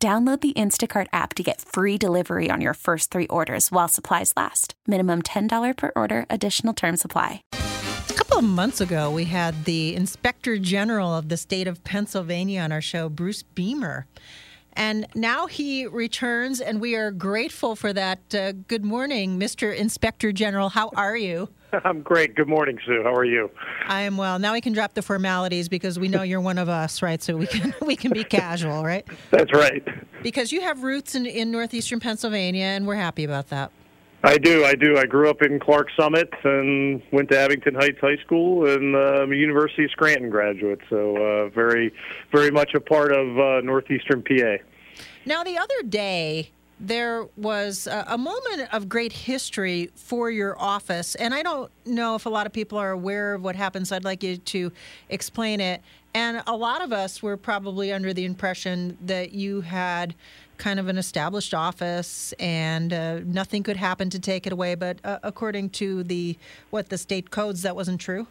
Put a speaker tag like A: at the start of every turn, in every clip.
A: Download the Instacart app to get free delivery on your first three orders while supplies last. Minimum $10 per order, additional term supply.
B: A couple of months ago, we had the Inspector General of the state of Pennsylvania on our show, Bruce Beemer. And now he returns, and we are grateful for that. Uh, good morning, Mr. Inspector General. How are you?
C: I'm great. Good morning, Sue. How are you?
B: I am well. Now we can drop the formalities because we know you're one of us, right? So we can we can be casual, right?
C: That's right.
B: Because you have roots in, in northeastern Pennsylvania, and we're happy about that.
C: I do. I do. I grew up in Clark Summit and went to Abington Heights High School and uh, I'm a University of Scranton graduate. So uh, very, very much a part of uh, northeastern PA.
B: Now, the other day, there was a, moment of great history for your office. And I don't know if a lot of people are aware of what happens. I'd like you to explain it. And a lot of us were probably under the impression that you had kind of an established office and uh, nothing could happen to take it away. But uh, according to the what the state codes, that wasn't true.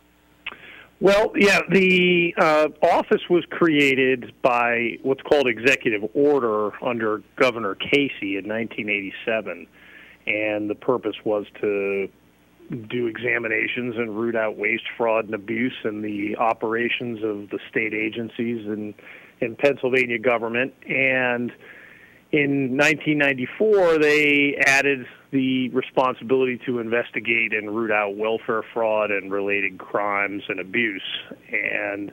C: Well, yeah, the uh, office was created by what's called executive order under Governor Casey in 1987, and the purpose was to do examinations and root out waste, fraud, and abuse in the operations of the state agencies and in Pennsylvania government. And in 1994, they added the responsibility to investigate and root out welfare fraud and related crimes and abuse. And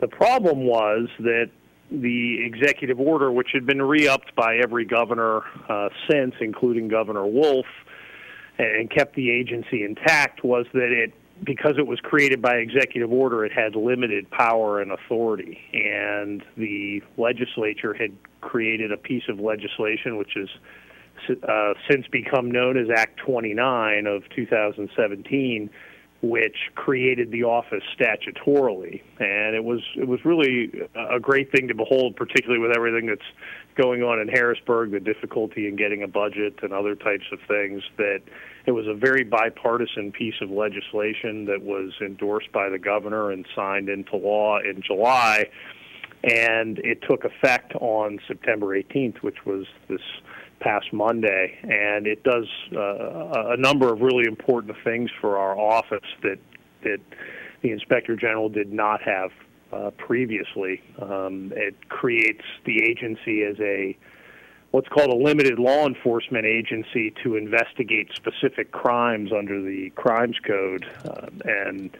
C: the problem was that the executive order, which had been re upped by every governor uh, since, including Governor Wolf, and kept the agency intact, was that it because it was created by executive order, it had limited power and authority. And the legislature had created a piece of legislation which has uh, since become known as Act 29 of 2017, which created the office statutorily, and it was it was really a great thing to behold, particularly with everything that's going on in Harrisburg, the difficulty in getting a budget and other types of things. That it was a very bipartisan piece of legislation that was endorsed by the governor and signed into law in July, and it took effect on September 18th, which was this past Monday, and it does uh, a number of really important things for our office that that the inspector general did not have uh, previously. Um, it creates the agency as a what's called a limited law enforcement agency to investigate specific crimes under the crimes code, uh, and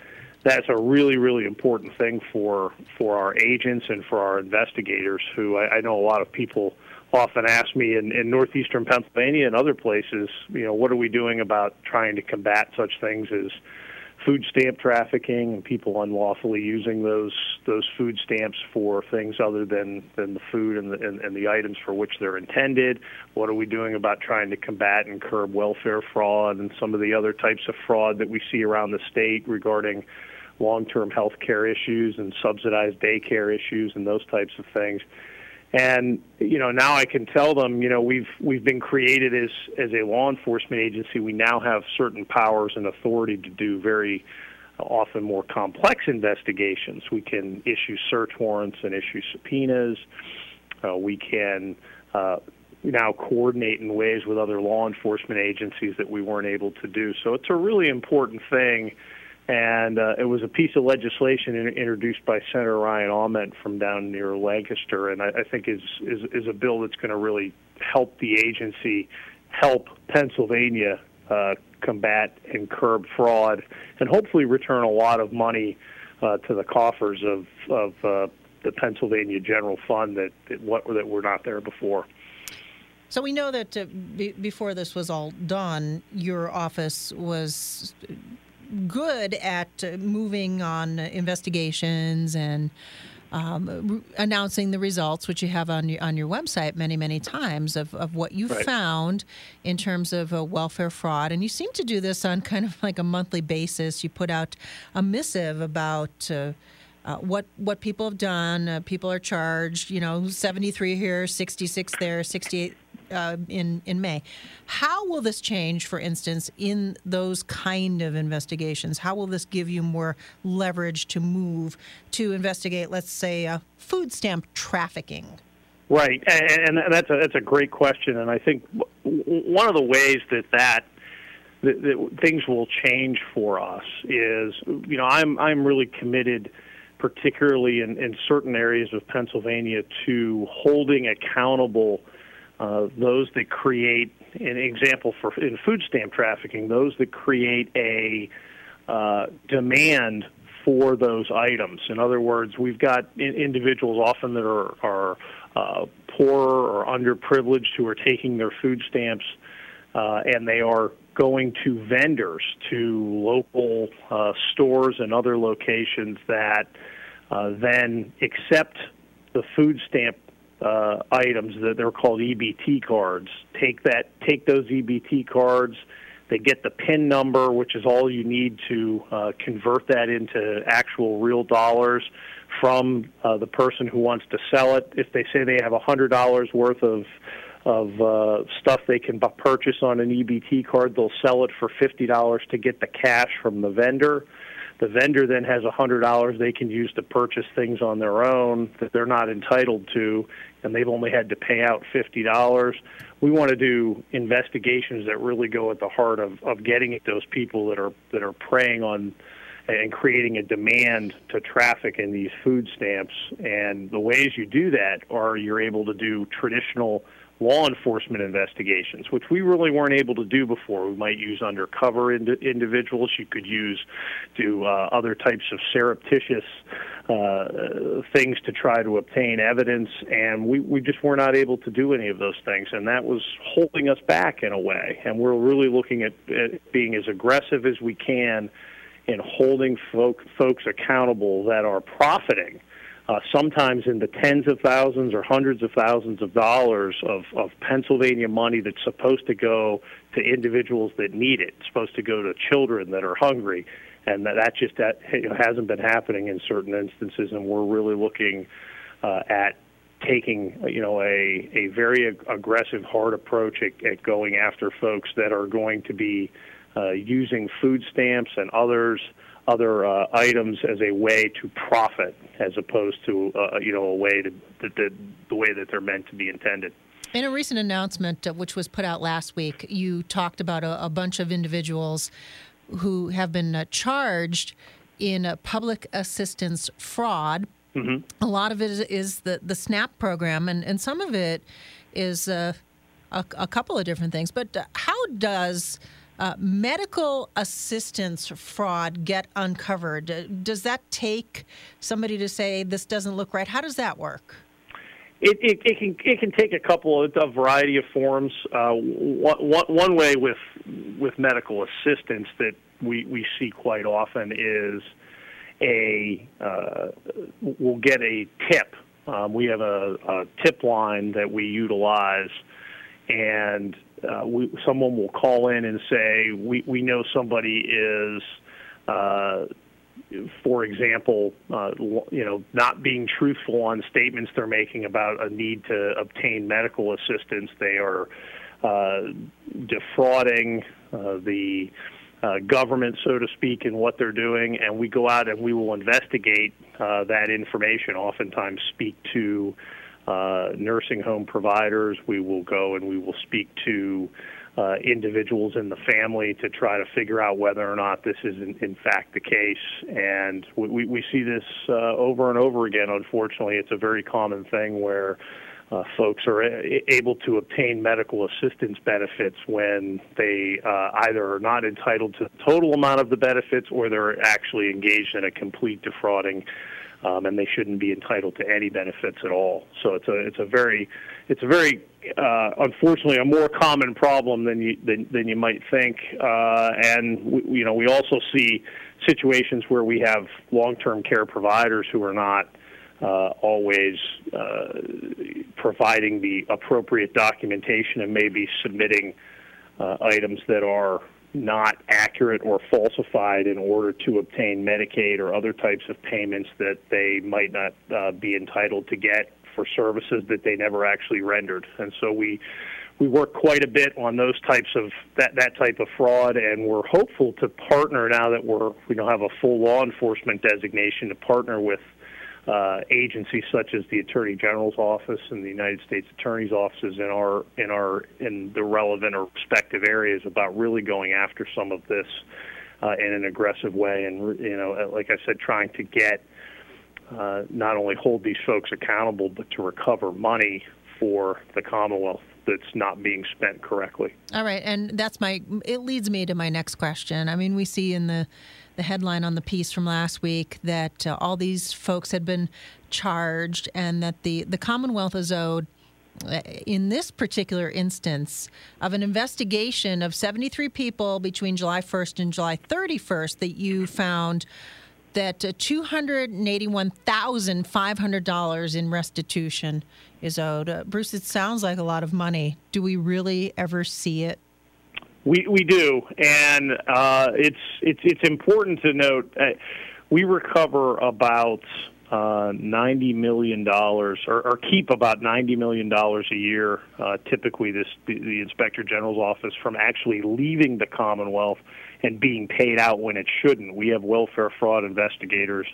C: that's a really really important thing for for our agents and for our investigators who I, I know a lot of people often ask me in, in northeastern Pennsylvania and other places, you know, what are we doing about trying to combat such things as food stamp trafficking and people unlawfully using those those food stamps for things other than than the food and the and, and the items for which they're intended. What are we doing about trying to combat and curb welfare fraud and some of the other types of fraud that we see around the state regarding long-term health care issues and subsidized daycare issues and those types of things and you know now I can tell them you know we've we've been created as as a law enforcement agency. We now have certain powers and authority to do very often more complex investigations. We can issue search warrants and issue subpoenas. Uh, we can uh, now coordinate in ways with other law enforcement agencies that we weren't able to do. So it's a really important thing and uh, it was a piece of legislation in, introduced by Senator Ryan Aument from down near Lancaster, and I, I think is, is is a bill that's going to really help the agency help Pennsylvania uh, combat and curb fraud, and hopefully return a lot of money uh, to the coffers of of uh, the Pennsylvania General Fund that that, what, that were not there before.
B: So we know that uh, before this was all done, your office was good at uh, moving on investigations and um, announcing the results, which you have on your, on your website many, many times, of, of what you right. found in terms of uh, welfare fraud. And you seem to do this on kind of like a monthly basis. You put out a missive about. Uh, uh, what what people have done. Uh, people are charged, you know, 73 here, 66 there, 68 uh, in in May. How will this change, for instance, in those kind of investigations? How will this give you more leverage to move to investigate, let's say, uh, food stamp trafficking?
C: Right, and, and that's a that's a great question, and I think one of the ways that that that, that things will change for us is, you know, I'm I'm really committed particularly in, in certain areas of Pennsylvania, to holding accountable uh, those that create an example for in food stamp trafficking, those that create a uh, demand for those items. In other words, we've got in- individuals often that are, are uh, poor or underprivileged who are taking their food stamps uh, and they are going to vendors, to local uh, stores and other locations that then accept the food stamp uh, items that they're called EBT cards. Take that, take those EBT cards. They get the PIN number, which is all you need to uh, convert that into actual real dollars from uh, the person who wants to sell it. If they say they have a hundred dollars worth of of uh, stuff they can purchase on an EBT card, they'll sell it for fifty dollars to get the cash from the vendor. The vendor then has a $100 they can use to purchase things on their own that they're not entitled to, and they've only had to pay out $50. We want to do investigations that really go at the heart of, of getting at those people that are that are preying on and creating a demand to traffic in these food stamps. And the ways you do that are you're able to do traditional law enforcement investigations, which we really weren't able to do before. We might use undercover ind- individuals. You could use do uh, other types of surreptitious uh, things to try to obtain evidence, and we, we just were not able to do any of those things, and that was holding us back in a way. And we're really looking at, at being as aggressive as we can in holding folk, folks accountable that are profiting uh, sometimes in the tens of thousands or hundreds of thousands of dollars of, of Pennsylvania money that's supposed to go to individuals that need it. It's supposed to go to children that are hungry, and that, that just that you know, hasn't been happening in certain instances. And we're really looking uh, at taking you know a a very ag- aggressive, hard approach at, at going after folks that are going to be uh, using food stamps and others other uh, items as a way to profit, as opposed to uh, you know a way to that the, the way that they're meant to be intended.
B: In a recent announcement, uh, which was put out last week, you talked about a, a bunch of individuals who have been uh, charged in public assistance fraud. Mm-hmm. A lot of it is, is, the, the SNAP program, and, and some of it is uh, a, a, couple of different things. But uh, how does uh, medical assistance fraud get uncovered? Uh, does that take somebody to say this doesn't look right? How does that work?
C: It, it, it can it can take a couple of a variety of forms. Uh, one, one way with with medical assistance that we, we see quite often is a uh, we'll get a tip. Um, we have a, a tip line that we utilize, and uh, we, someone will call in and say, we, we know somebody is, uh, for example, uh, you know, not being truthful on statements they're making about a need to obtain medical assistance. They are uh, defrauding uh, the uh, government, so to speak, in what they're doing, and we go out and we will investigate uh, that information. Oftentimes, speak to uh, nursing home providers. We will go and we will speak to uh, individuals in the family to try to figure out whether or not this is in, in fact the case. And we, we see this uh, over and over again. Unfortunately, it's a very common thing where uh, folks are a- able to obtain medical assistance benefits when they uh, either are not entitled to the total amount of the benefits or they're actually engaged in a complete defrauding um, and they shouldn't be entitled to any benefits at all. So it's a it's a very it's a very uh, unfortunately a more common problem than you than, than you might think. Uh, and we, you know we also see situations where we have long-term care providers who are not uh, always uh, providing the appropriate documentation and maybe submitting uh, items that are not accurate or falsified in order to obtain Medicaid or other types of payments that they might not uh, be entitled to get for services that they never actually rendered. And so we we work quite a bit on those types of that that type of fraud, and we're hopeful to partner now that we're we don't have a full law enforcement designation to partner with uh, agencies such as the Attorney General's office and the United States Attorney's offices in our in our in the relevant or respective areas about really going after some of this uh, in an aggressive way, and you know, like I said, trying to get uh, not only hold these folks accountable, but to recover money for the Commonwealth that's not being spent correctly.
B: All right, and that's my. It leads me to my next question. I mean, we see in the the headline on the piece from last week that uh, all these folks had been charged, and that the the Commonwealth is owed. Uh, in this particular instance of an investigation of 73 people between July 1st and July 31st that you found that uh, $281,500 in restitution is owed. Uh, Bruce, it sounds like a lot of money. Do we really ever see it?
C: We we do, and uh, it's it's it's important to note we recover about uh, ninety million dollars, or, or, keep about ninety million dollars a year. Uh, typically, this the, the, inspector general's office from actually leaving the Commonwealth and being paid out when it shouldn't. We have welfare fraud investigators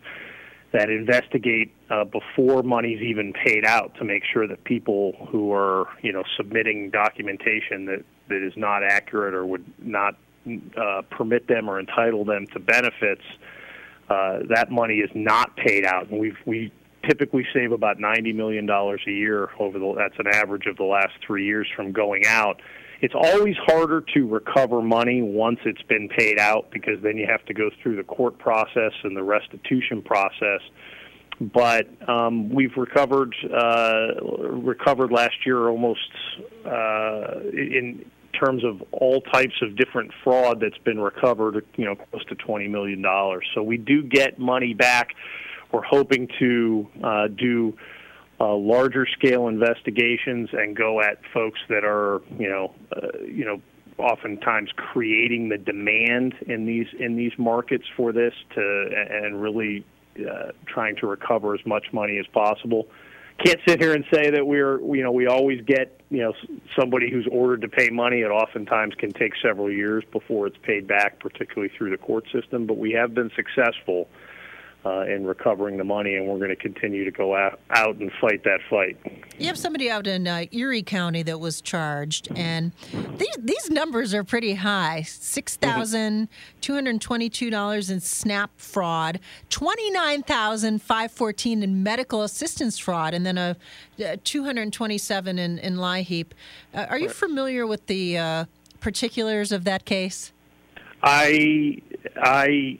C: that investigate uh, before money's even paid out to make sure that people who are you know submitting documentation that that is not accurate or would not uh, permit them or entitle them to benefits uh, that money is not paid out. And we've we typically save about 90 million dollars a year over the that's an average of the last 3 years from going out it's always harder to recover money once it's been paid out because then you have to go through the court process and the restitution process. But um, we've recovered uh, recovered last year almost uh, in terms of all types of different fraud that's been recovered, you know, close to twenty million dollars. So we do get money back. We're hoping to uh, do uh, larger scale investigations and go at folks that are, you know, uh, you know, oftentimes creating the demand in these in these markets for this to and really uh, trying to recover as much money as possible. Can't sit here and say that we're you know we always get you know somebody who's ordered to pay money. It oftentimes can take several years before it's paid back, particularly through the court system. But we have been successful uh, in recovering the money, and we're going to continue to go out, out and fight that fight.
B: You have somebody out in uh, Erie County that was charged, and these these numbers are pretty high: six thousand two hundred twenty-two dollars in SNAP fraud, twenty-nine thousand five fourteen in medical assistance fraud, and then a, a two hundred twenty-seven in in LIHEAP. Uh, are you familiar with the uh, particulars of that case?
C: I I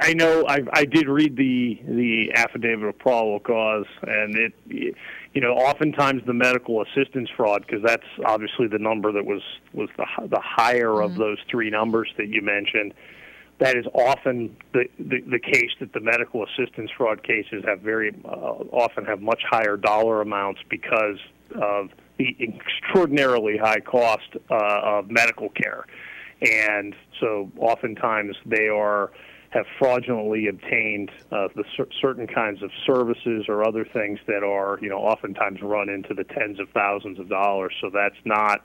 C: I, know I, I did read the the affidavit of probable cause, and it you know oftentimes the medical assistance fraud because that's obviously the number that was was the the higher mm-hmm. of those three numbers that you mentioned. That is often the, the, the case that the medical assistance fraud cases have very uh, often have much higher dollar amounts because of the extraordinarily high cost uh, of medical care and so oftentimes they are have fraudulently obtained uh, the cer- certain kinds of services or other things that are you know oftentimes run into the tens of thousands of dollars. So that's not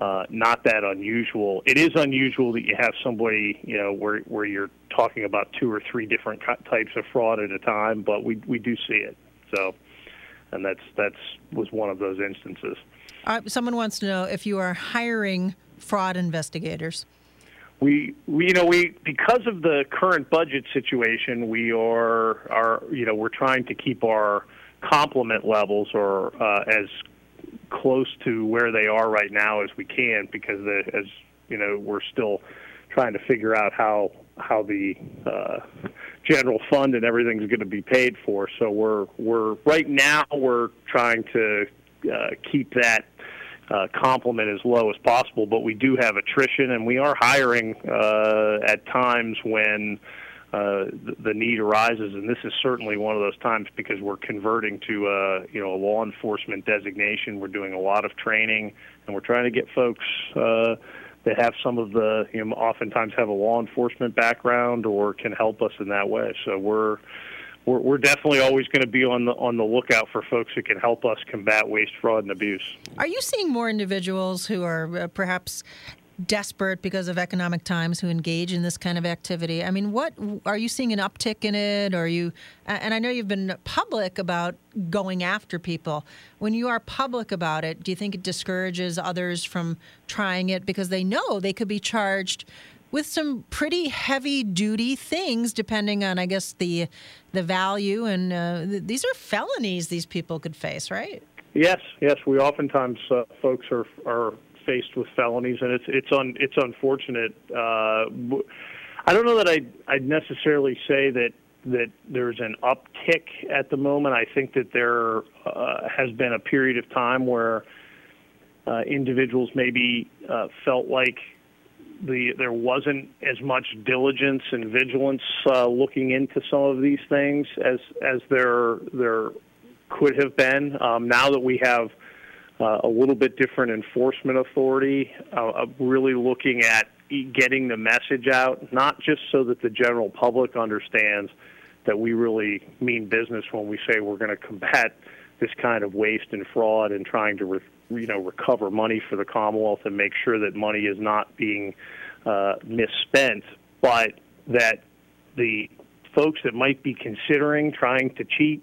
C: uh, not that unusual. It is unusual that you have somebody, you know, where where you're talking about two or three different types of fraud at a time, but we we do see it. So, and that's that's was one of those instances.
B: Uh, someone wants to know if you are hiring fraud investigators?
C: We, we, you know, we because of the current budget situation, we are, are, you know, we're trying to keep our complement levels or uh, as close to where they are right now as we can, because the, as you know, we're still trying to figure out how how the uh, general fund and everything's going to be paid for. So we're we're right now we're trying to uh, keep that uh, complement as low as possible. But we do have attrition, and we are hiring uh, at times when uh, the, the need arises, and this is certainly one of those times because we're converting to uh, you know a law enforcement designation. We're doing a lot of training, and we're trying to get folks uh, that have some of the you know oftentimes have a law enforcement background or can help us in that way. So we're we're, we're definitely always going to be on the on the lookout for folks who can help us combat waste, fraud, and abuse.
B: Are you seeing more individuals who are uh, perhaps desperate because of economic times who engage in this kind of activity? I mean, what are you seeing an uptick in it? Are you? And I know you've been public about going after people. When you are public about it, do you think it discourages others from trying it because they know they could be charged? With some pretty heavy duty things depending on i guess the the value. And uh, th- these are felonies these people could face right?
C: Yes yes. We oftentimes uh, folks are are faced with felonies and it's it's un, it's unfortunate. Uh, i don't know that i i'd necessarily say that that there's an uptick at the moment. I think that there uh, has been a period of time where uh, individuals maybe uh, felt like the there wasn't as much diligence and vigilance uh, looking into some of these things as as there there could have been. Um, now that we have uh, a little bit different enforcement authority, uh, really looking at getting the message out, not just so that the general public understands that we really mean business when we say we're going to combat this kind of waste and fraud and trying to re- you know recover money for the Commonwealth and make sure that money is not being uh, misspent, but that the folks that might be considering trying to cheat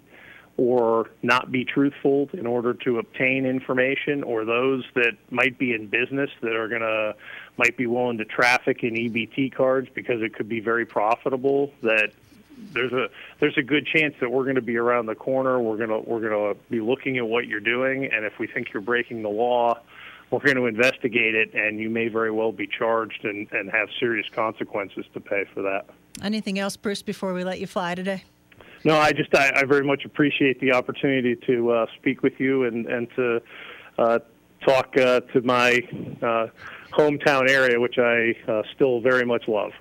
C: or not be truthful in order to obtain information, or those that might be in business that are going to might be willing to traffic in EBT cards because it could be very profitable. That there's a there's a good chance that we're going to be around the corner. We're gonna we're gonna be looking at what you're doing, and if we think you're breaking the law, we're going to investigate it, and you may very well be charged and, and have serious consequences to pay for that.
B: Anything else, Bruce? Before we let you fly today.
C: No, I just I, I very much appreciate the opportunity to uh, speak with you and and to uh, talk uh, to my uh, hometown area, which I uh, still very much love.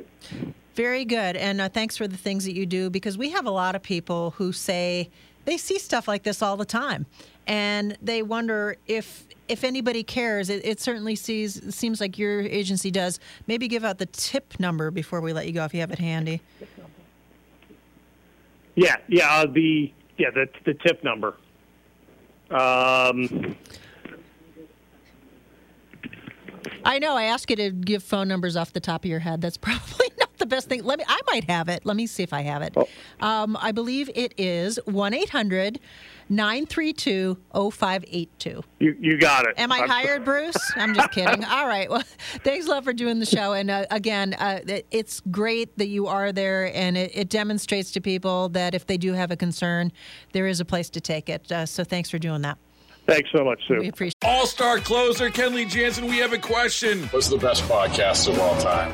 B: Very good. And uh, thanks for the things that you do because we have a lot of people who say they see stuff like this all the time and they wonder if if anybody cares. It, it certainly sees seems like your agency does. Maybe give out the tip number before we let you go if you have it handy.
C: Yeah, yeah, uh, the yeah the the tip number. Um,
B: I know. I asked you to give phone numbers off the top of your head. That's probably the best thing. Let me. I might have it. Let me see if I have it. Oh. Um, I believe it is one eight hundred. 932 0582.
C: You, you got it.
B: Am I I'm hired, sorry. Bruce? I'm just kidding. All right. Well, thanks a lot for doing the show. And uh, again, uh, it's great that you are there, and it, it, demonstrates to people that if they do have a concern, there is a place to take it. Uh, so thanks for doing that.
C: Thanks so much, Sue.
B: We appreciate
D: All star closer, Kenley Jansen, we have a question.
E: What's the best podcast of all time?